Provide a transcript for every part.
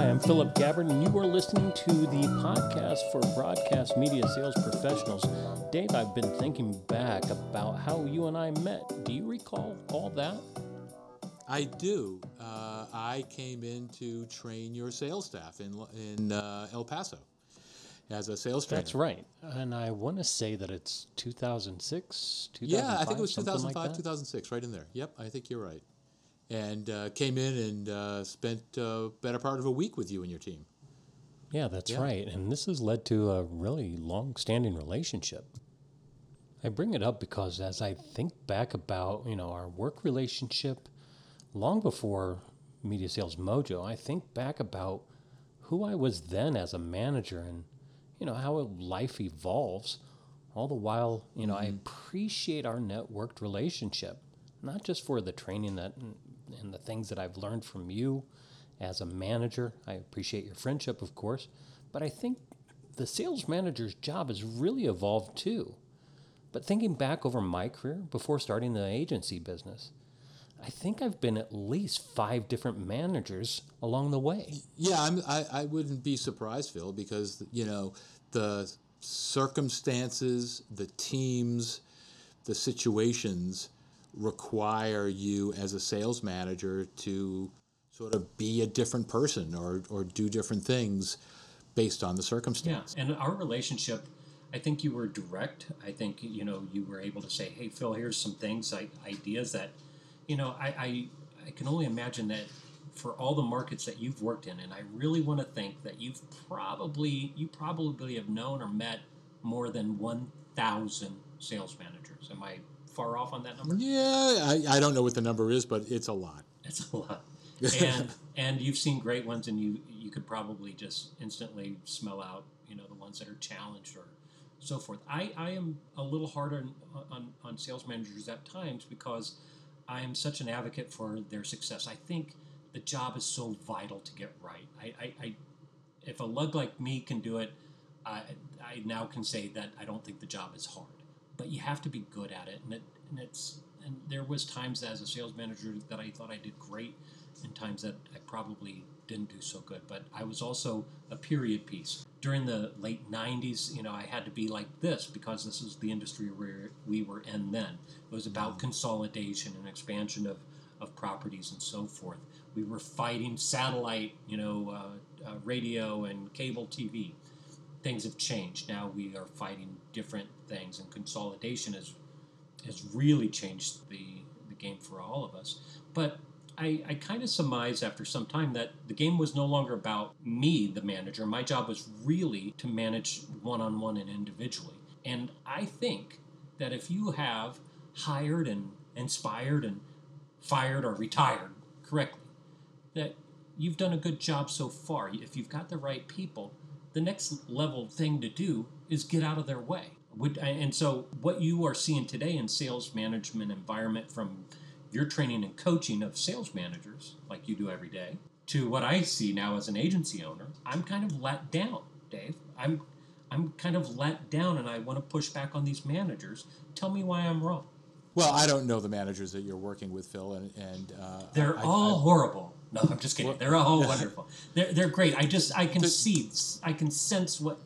Hi, I'm Philip Gabbard, and you are listening to the podcast for broadcast media sales professionals. Dave, I've been thinking back about how you and I met. Do you recall all that? I do. Uh, I came in to train your sales staff in in uh, El Paso as a sales trainer. That's right. And I want to say that it's 2006, Yeah, I think it was 2005, like 2006, right in there. Yep, I think you're right. And uh, came in and uh, spent uh, better part of a week with you and your team. Yeah, that's Yeah. right. And this has led to a really long standing relationship. I bring it up because as I think back about, you know, our work relationship long before Media Sales Mojo, I think back about who I was then as a manager and, you know, how life evolves. All the while, you know, I appreciate our networked relationship, not just for the training that and the things that I've learned from you as a manager. I appreciate your friendship, of course, but I think the sales manager's job has really evolved too. But thinking back over my career before starting the agency business, I think I've been at least five different managers along the way. Yeah, I'm, I, I wouldn't be surprised, Phil, because you know the circumstances, the teams, the situations require you as a sales manager to sort of be a different person or, or do different things based on the circumstance. Yeah, and our relationship, I think you were direct. I think you know you were able to say, "Hey, Phil, here's some things, like ideas that, you know, I, I I can only imagine that for all the markets that you've worked in, and I really want to think that you've probably you probably have known or met more than one thousand sales managers. Am I far off on that number? Yeah, I, I don't know what the number is, but it's a lot. It's a lot. And and you've seen great ones, and you you could probably just instantly smell out you know the ones that are challenged or so forth. I, I am a little hard on, on on sales managers at times because I am such an advocate for their success. I think the job is so vital to get right. I, I, I if a lug like me can do it, I I now can say that I don't think the job is hard, but you have to be good at it, and it and it's and there was times as a sales manager that I thought I did great, and times that I probably didn't do so good. But I was also a period piece during the late '90s. You know, I had to be like this because this is the industry where we were in then. It was about consolidation and expansion of of properties and so forth. We were fighting satellite, you know, uh, uh, radio and cable TV things have changed. Now we are fighting different things, and consolidation has has really changed the the game for all of us. But I, I kind of surmise after some time that the game was no longer about me, the manager. My job was really to manage one on one and individually. And I think that if you have hired and inspired and fired or retired correctly, that you've done a good job so far. If you've got the right people, the next level thing to do is get out of their way. And so, what you are seeing today in sales management environment from your training and coaching of sales managers, like you do every day, to what I see now as an agency owner, I'm kind of let down, Dave. I'm I'm kind of let down, and I want to push back on these managers. Tell me why I'm wrong. Well, I don't know the managers that you're working with, Phil, and, and uh, They're I- all I- horrible. No, I'm just kidding. They're all wonderful. They're, they're great. I just I can see I can sense what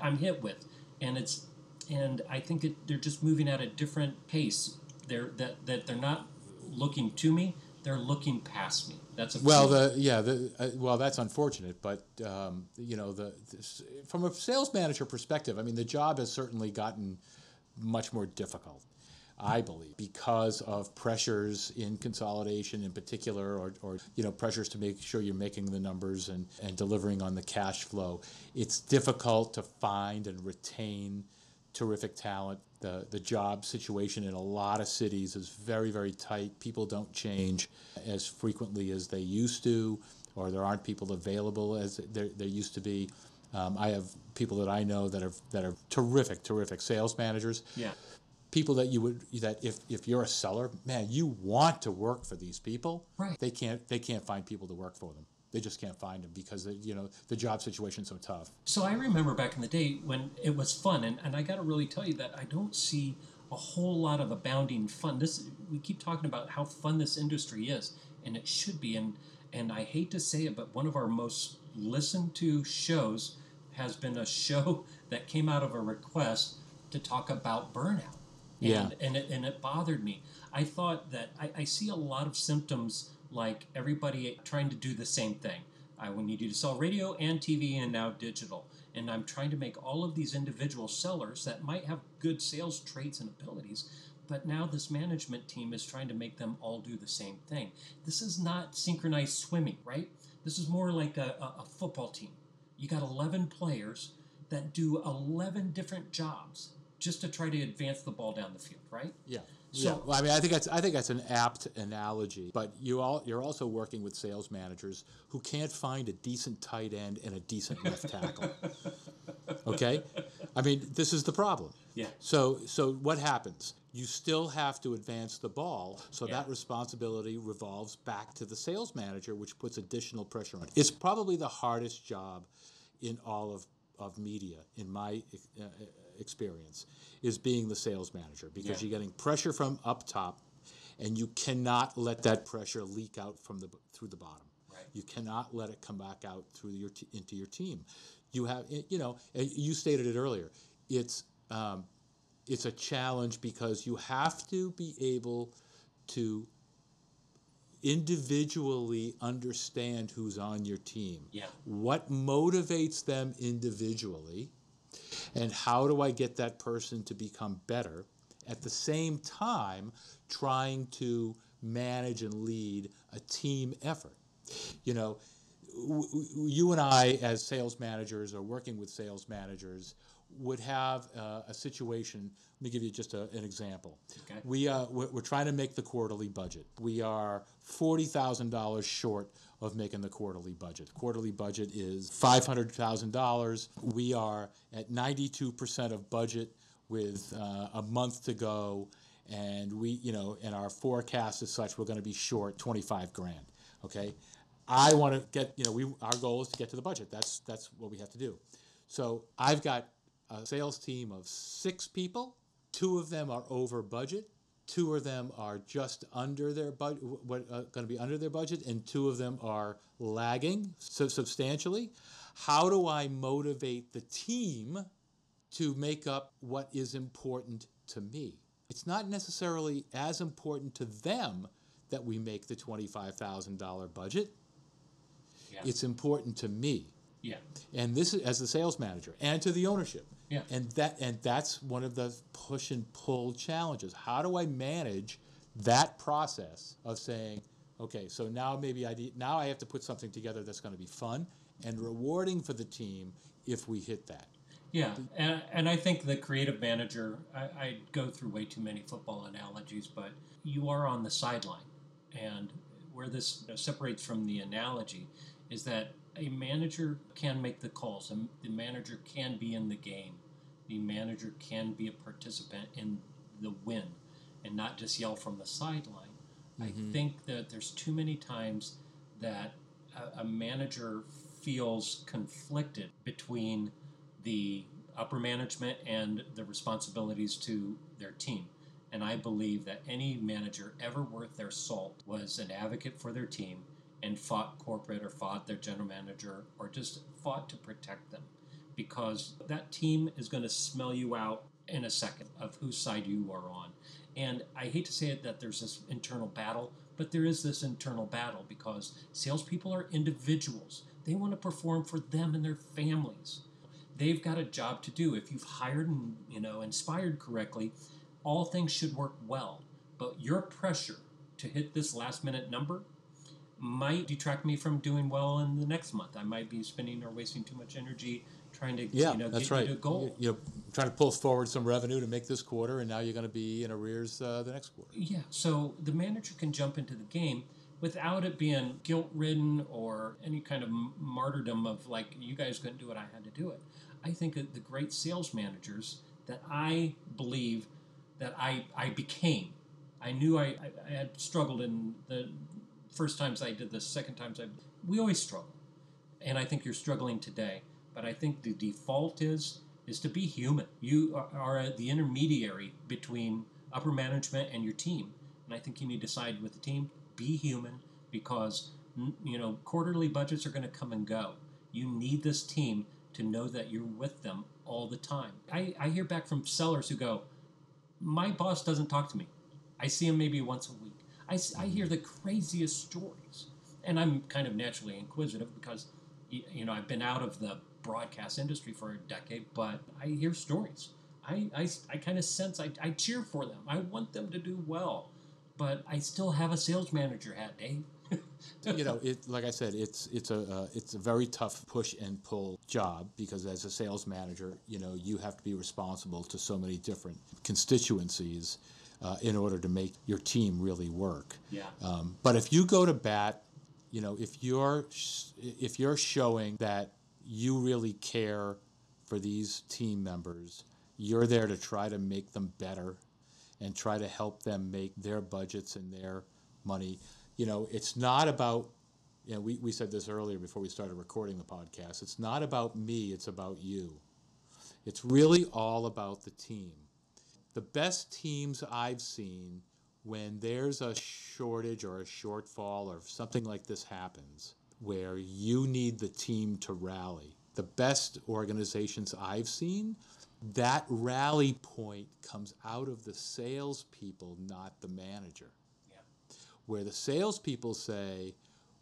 I'm hit with, and it's and I think it, they're just moving at a different pace. They're that that they're not looking to me. They're looking past me. That's a Well, the yeah, the uh, well, that's unfortunate, but um, you know, the this, from a sales manager perspective, I mean, the job has certainly gotten much more difficult. I believe because of pressures in consolidation, in particular, or, or you know, pressures to make sure you're making the numbers and, and delivering on the cash flow. It's difficult to find and retain terrific talent. The the job situation in a lot of cities is very very tight. People don't change as frequently as they used to, or there aren't people available as there there used to be. Um, I have people that I know that are that are terrific terrific sales managers. yeah. People that you would that if, if you're a seller, man, you want to work for these people. Right. They can't they can't find people to work for them. They just can't find them because they, you know the job situation's so tough. So I remember back in the day when it was fun, and, and I got to really tell you that I don't see a whole lot of abounding fun. This we keep talking about how fun this industry is, and it should be. And And I hate to say it, but one of our most listened to shows has been a show that came out of a request to talk about burnout. And, Yeah. and, it, and it bothered me. I thought that I, I see a lot of symptoms like everybody trying to do the same thing. I will need you to sell radio and TV and now digital. And I'm trying to make all of these individual sellers that might have good sales traits and abilities, but now this management team is trying to make them all do the same thing. This is not synchronized swimming, right? This is more like a, a, a football team. You got 11 players that do 11 different jobs just to try to advance the ball down the field, right? Yeah. So- yeah. Well, I mean, I think that's I think that's an apt analogy. But you all you're also working with sales managers who can't find a decent tight end and a decent left tackle. Okay, I mean, this is the problem. Yeah. So so what happens? You still have to advance the ball, so Yeah. that responsibility revolves back to the sales manager, which puts additional pressure on. It's probably the hardest job in all of, of media, in my uh, experience, is being the sales manager because Yeah. you're getting pressure from up top, and you cannot let that pressure leak out from the through the bottom. Right. You cannot let it come back out through your t- into your team. You have, you know, you stated it earlier. It's um, it's a challenge because you have to be able to individually understand who's on your team. Yeah. What motivates them individually, and how do I get that person to become better? At the same time, trying to manage and lead a team effort. You know, you and I, as sales managers or working with sales managers, would have uh, a situation. Let me give you just a, an example. Okay. We uh, we're, we're trying to make the quarterly budget. We are forty thousand dollars short of making the quarterly budget. Quarterly budget is five hundred thousand dollars. We are at ninety-two percent of budget with uh, a month to go, and we, you know, and our forecast is such we're going to be short twenty-five grand. Okay, I want to get, you know, we our goal is to get to the budget. That's that's what we have to do. So I've got a sales team of six people. Two of them are over budget. Two of them are just under their budget, what uh, going to be under their budget, and two of them are lagging so substantially. How do I motivate the team to make up what is important to me? It's not necessarily as important to them that we make the twenty-five thousand dollar budget. Yeah. It's important to me yeah. and this is as the sales manager and to the ownership Yeah. and that and that's one of the push and pull challenges how do i manage that process of saying okay so now maybe i need, now i have to put something together that's going to be fun and rewarding for the team if we hit that Yeah, and, and I think the creative manager, I, I go through way too many football analogies, but you are on the sideline. And where this you know, separates from the analogy is that a manager can make the calls, the manager can be in the game, the manager can be a participant in the win and not just yell from the sideline. I mm-hmm. think that there's too many times that a, a manager feels conflicted between the upper management and the responsibilities to their team. And I believe that any manager ever worth their salt was an advocate for their team and fought corporate or fought their general manager or just fought to protect them because that team is going to smell you out in a second of whose side you are on. And I hate to say it that there's this internal battle, but there is this internal battle because salespeople are individuals. They want to perform for them and their families. They've got a job to do. If you've hired and you know inspired correctly, all things should work well. But your pressure to hit this last minute number might detract me from doing well in the next month. I might be spending or wasting too much energy trying to yeah you know that's get right you to a goal. You- you're trying to pull forward some revenue to make this quarter and now you're going to be in arrears uh, the next quarter Yeah, so the manager can jump into the game without it being guilt ridden or any kind of martyrdom of like, you guys couldn't do it, I had to do it. I think that the great sales managers that I believe that I, I became, I knew I, I, I had struggled in the first times I did this, second times I, we always struggle. And I think you're struggling today. But I think the default is is to be human. You are, are the intermediary between upper management and your team. And I think you need to side with the team. Be human because You know, quarterly budgets are going to come and go. You need this team to know that you're with them all the time. I, I hear back from sellers who go, My boss doesn't talk to me. I see him maybe once a week. I, I hear the craziest stories. And I'm kind of naturally inquisitive because, you know, I've been out of the broadcast industry for a decade, but I hear stories. I, I, I kind of sense, I, I cheer for them. I want them to do well. But I still have a sales manager hat, Dave. you know, it like I said, it's it's a uh, it's a very tough push and pull job because as a sales manager, you know, you have to be responsible to so many different constituencies uh, in order to make your team really work. Yeah. Um, but if you go to bat, you know, if you're sh- if you're showing that you really care for these team members, you're there to try to make them better and try to help them make their budgets and their money. You know, it's not about you know, we, we said this earlier before we started recording the podcast. It's not about me, it's about you. It's really all about the team. The best teams I've seen when there's a shortage or a shortfall or something like this happens where you need the team to rally. The best organizations I've seen, that rally point comes out of the salespeople, not the manager. Yeah. Where the salespeople say,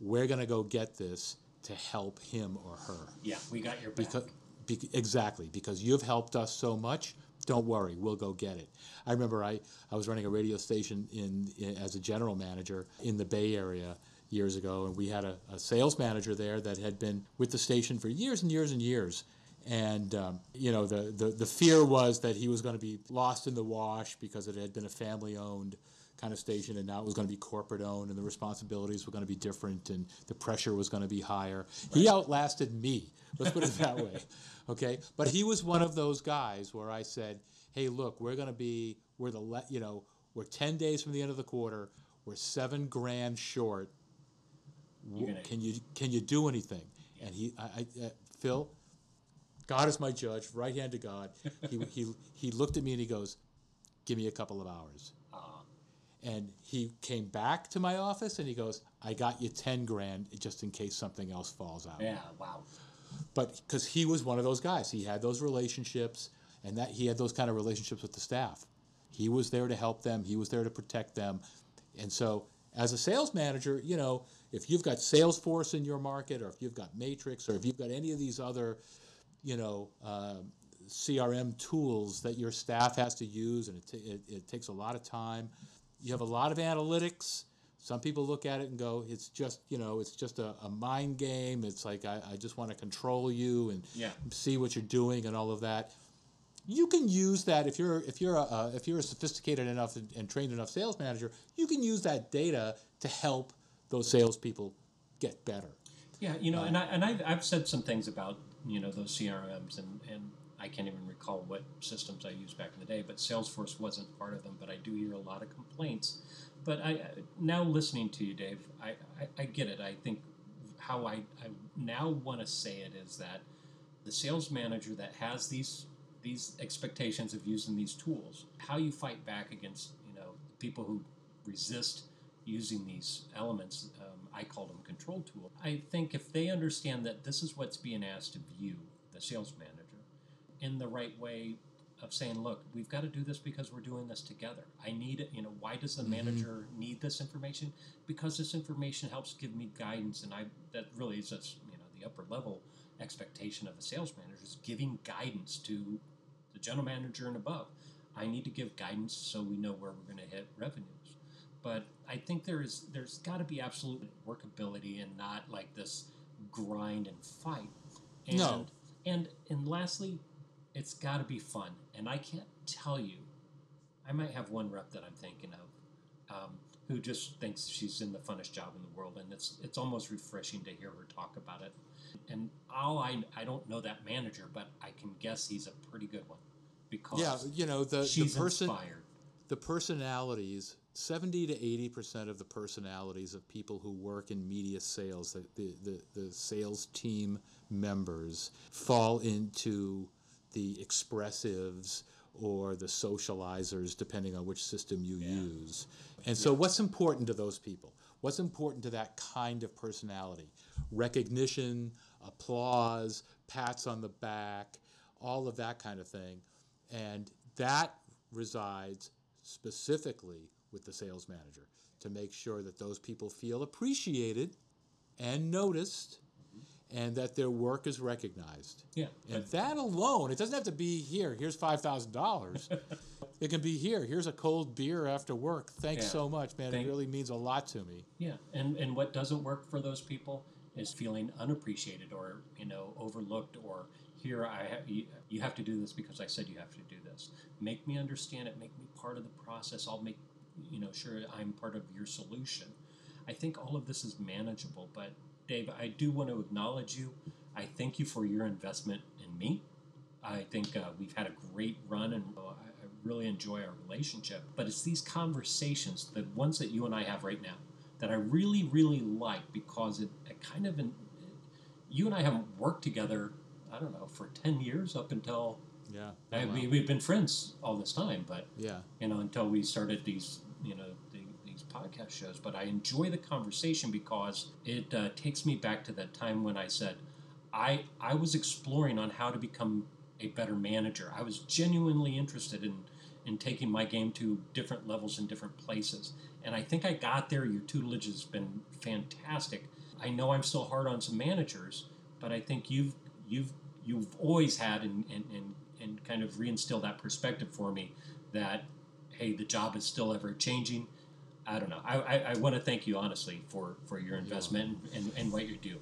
we're going to go get this to help him or her. Yeah, we got your back. Because, be, exactly, because you've helped us so much. Don't worry, we'll go get it. I remember I, I was running a radio station in, in as a general manager in the Bay Area years ago, and we had a, a sales manager there that had been with the station for years and years and years. And um, you know the, the the fear was that he was going to be lost in the wash because it had been a family-owned kind of station, and now it was going to be corporate-owned, and the responsibilities were going to be different, and the pressure was going to be higher. He outlasted me. Let's put it that way. Okay, but he was one of those guys where I said, "Hey, look, we're going to be we're the le- you know we're ten days from the end of the quarter. We're seven grand short. Gonna- Can you can you do anything?" And he, I, I uh, Phil, God is my judge, right hand to God. He, he, he looked at me and he goes, Give me a couple of hours. Uh, And he came back to my office and he goes, I got you 10 grand just in case something else falls out. yeah, wow. But because he was one of those guys, he had those relationships and that he had those kind of relationships with the staff. He was there to help them, he was there to protect them. And so, as a sales manager, you know, if you've got Salesforce in your market, or if you've got Matrix, or if you've got any of these other, you know, um CRM tools that your staff has to use, and it, ta- it, it takes a lot of time. You have a lot of analytics. Some people look at it and go, "It's just, you know, it's just a, a mind game. It's like I, I just want to control you and Yeah. see what you're doing and all of that." You can use that if you're if you're a, uh, if you're a sophisticated enough and, and trained enough sales manager. You can use that data to help those salespeople get better. Yeah, you know, and I and I've, I've said some things about you know those CRMs, and and I can't even recall what systems I used back in the day, but Salesforce wasn't part of them. But I do hear a lot of complaints. But I now listening to you, Dave, I I, I get it. I think how I, I now want to say it is that the sales manager that has these these expectations of using these tools, how you fight back against you know people who resist using these elements. Um, I call them control tool. I think if they understand that this is what's being asked of you, the sales manager, in the right way of saying, look, we've got to do this because we're doing this together. I need it. You know, why does the mm-hmm. manager need this information? Because this information helps give me guidance, and I that really is just you know the upper level expectation of a sales manager is giving guidance to the general manager and above. I need to give guidance so we know where we're going to hit revenues. But I think there is there's got to be absolute workability and not like this grind and fight. And, No. And and lastly, it's got to be fun. And I can't tell you. I might have one rep that I'm thinking of, um, who just thinks she's in the funnest job in the world, and it's it's almost refreshing to hear her talk about it. And all I I don't know that manager, but I can guess he's a pretty good one because Yeah, you know the she's the person inspired. the personalities 70 to 80 percent of the personalities of people who work in media sales the, the, the, the sales team members fall into the expressives or the socializers depending on which system you use and so what's important to those people What's important to that kind of personality? Recognition, applause, pats on the back, all of that kind of thing. And that resides specifically with the sales manager to make sure that those people feel appreciated and noticed and that their work is recognized. Yeah. And that alone, it doesn't have to be here, here's $5,000. it can be here, here's a cold beer after work. Thanks Yeah. so much, man. Thank- it really means a lot to me. Yeah, and and what doesn't work for those people is feeling unappreciated or you know overlooked or here I ha- you, you have to do this because I said you have to do this. Make me understand it. Make me part of the process. I'll make you know sure I'm part of your solution. I think all of this is manageable. But Dave, I do want to acknowledge you. I thank you for your investment in me. I think uh, we've had a great run and uh, I really enjoy our relationship. But it's these conversations, the ones that you and I have right now, that I really, really like because it, it kind of, in, you and I haven't worked together, I don't know, for 10 years up until, Yeah. I, Wow. we, we've been friends all this time, but, yeah. you know, until we started these, you know, podcast shows. But I enjoy the conversation because it uh, takes me back to that time when I said, I, I was exploring on how to become a better manager. I was genuinely interested in, in taking my game to different levels in different places. And I think I got there. Your tutelage has been fantastic. I know I'm still hard on some managers, but I think you've you've you've always had and and, and, and kind of reinstilled that perspective for me that hey, the job is still ever changing. I don't know. I, I, I want to thank you honestly for, for your investment and, and what you do.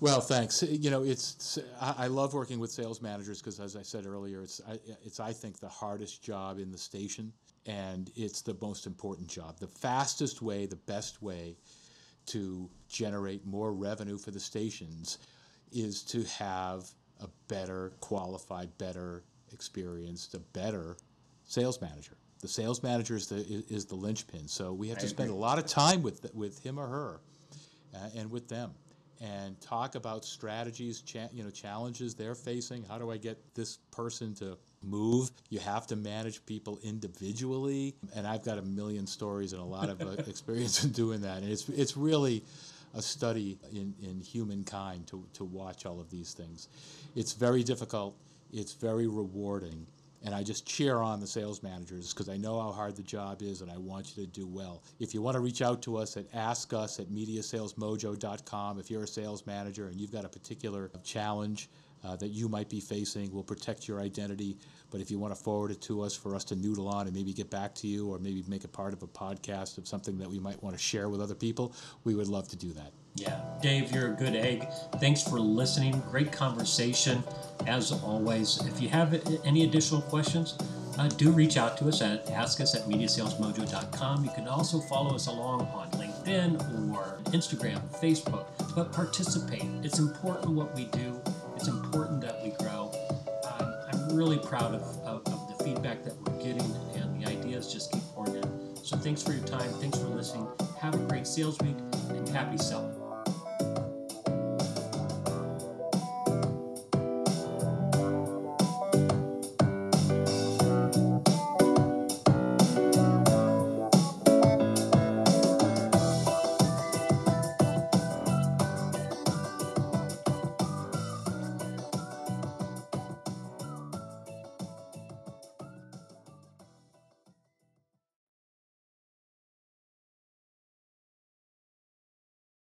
Well, thanks. You know, it's I, I love working with sales managers because, as I said earlier, it's I, it's I think the hardest job in the station, and it's the most important job. The fastest way, the best way to generate more revenue for the stations is to have a better qualified, better experienced, a better sales manager. The sales manager is the is the linchpin. So we have I to spend a lot of time with with him or her, uh, and with them, and talk about strategies, cha- you know, challenges they're facing. How do I get this person to move? You have to manage people individually, and I've got a million stories and a lot of uh, experience in doing that. And it's it's really a study in, in humankind to, to watch all of these things. It's very difficult. It's very rewarding. And I just cheer on the sales managers because I know how hard the job is and I want you to do well. If you want to reach out to us at askus at mediasalesmojo.com, if you're a sales manager and you've got a particular challenge uh, that you might be facing, we'll protect your identity. But if you want to forward it to us for us to noodle on and maybe get back to you or maybe make it part of a podcast of something that we might want to share with other people, we would love to do that. Yeah, Dave, you're a good egg. Thanks for listening. Great conversation, as always. If you have any additional questions, uh, do reach out to us at askus at mediasalesmojo.com. You can also follow us along on LinkedIn or Instagram, Facebook, but participate. It's important what we do, it's important that we grow. Um, I'm really proud of, of, of the feedback that we're getting, and the ideas just keep pouring in. So thanks for your time. Thanks for listening. Have a great sales week and happy selling.